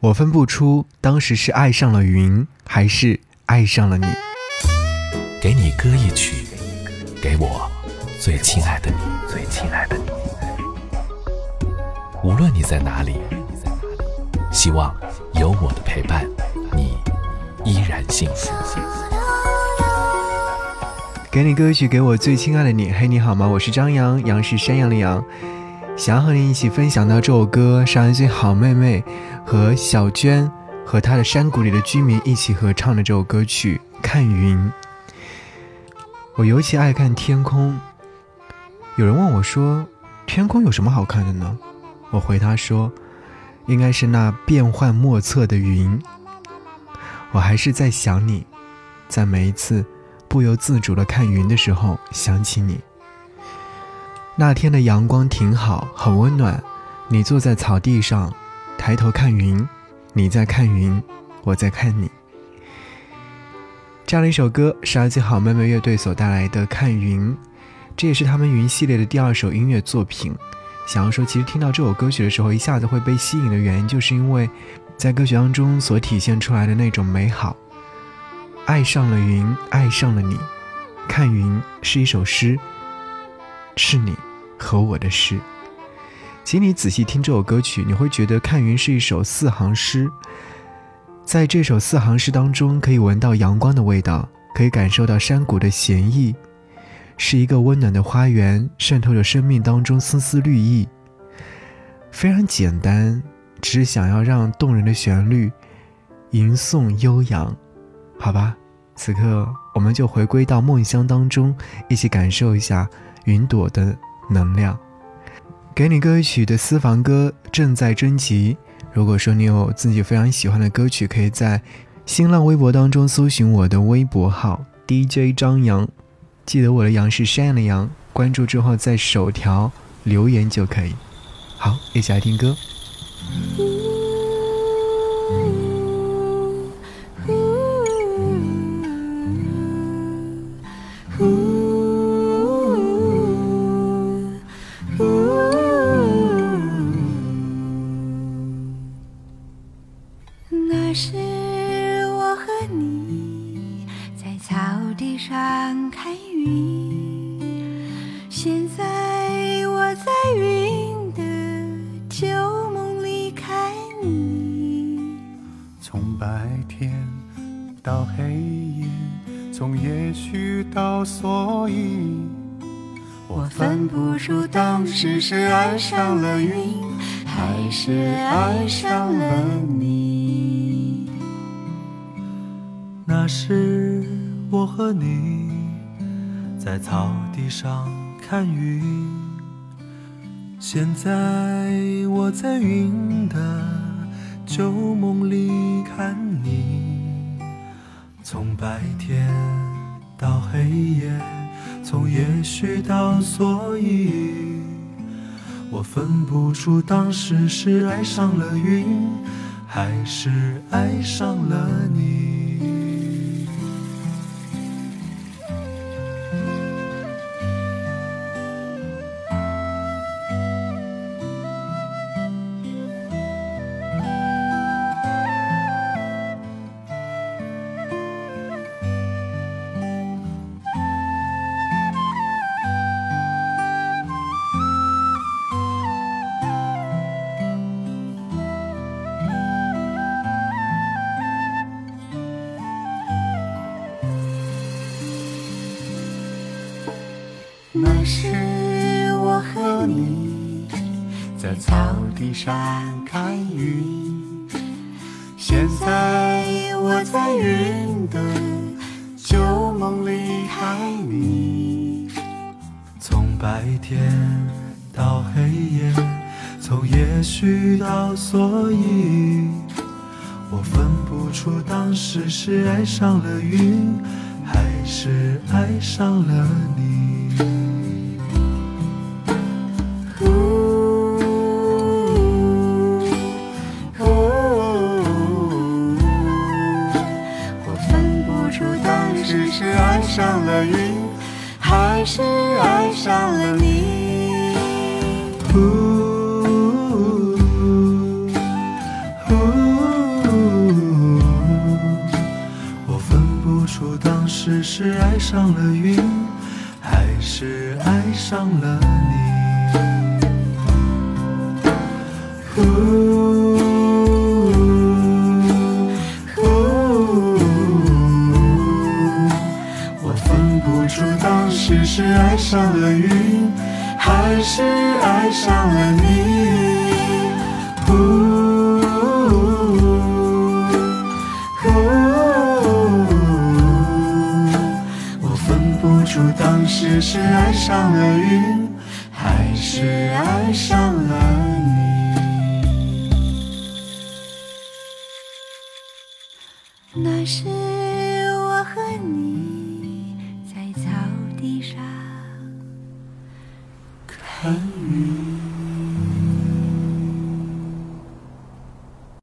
我分不出当时是爱上了云，还是爱上了你。给你歌一曲，给我最亲爱的你，最亲爱的你。无论你在哪里，希望有我的陪伴，你依然幸福。给你歌曲，给我最亲爱的你。嘿，你好吗？我是张扬，杨是山羊的羊。想要和你一起分享到这首歌，是一句好妹妹和小娟和她的山谷里的居民一起合唱的这首歌曲《看云》。我尤其爱看天空。有人问我说：“天空有什么好看的呢？”我回他说：“应该是那变幻莫测的云。”我还是在想你，在每一次不由自主的看云的时候想起你。那天的阳光挺好，很温暖。你坐在草地上，抬头看云，你在看云，我在看你。这样的一首歌是阿基好妹妹乐队所带来的《看云》，这也是他们云系列的第二首音乐作品。想要说，其实听到这首歌曲的时候，一下子会被吸引的原因，就是因为在歌曲当中所体现出来的那种美好。爱上了云，爱上了你。看云是一首诗，是你。和我的诗，请你仔细听这首歌曲，你会觉得《看云》是一首四行诗。在这首四行诗当中，可以闻到阳光的味道，可以感受到山谷的闲意，是一个温暖的花园，渗透着生命当中丝丝绿意。非常简单，只是想要让动人的旋律吟诵悠扬，好吧？此刻我们就回归到梦乡当中，一起感受一下云朵的。能量，给你歌曲的私房歌正在征集。如果说你有自己非常喜欢的歌曲，可以在新浪微博当中搜寻我的微博号 DJ 张扬，记得我的杨是山羊的羊，关注之后在首条留言就可以。好，一起来听歌。到黑夜，从也许到所以，我分不出当时是爱上了云，还是爱上了你。那是。我和你在草地上看云，现在我在云的旧梦里看你。从白天到黑夜，从也许到所以，我分不出当时是爱上了云，还是爱上了你。那时我和你在草地上看云，现在我在云的旧梦里爱你。从白天到黑夜，从也许到所以，我分不出当时是爱上了云，还是爱上了你。还是爱上了你。呜，我分不出当时是爱上了云，还是爱上了你。是爱上了云，还是爱上了你。呼呼我分不出当时是爱上了云，还是爱上了你。那是。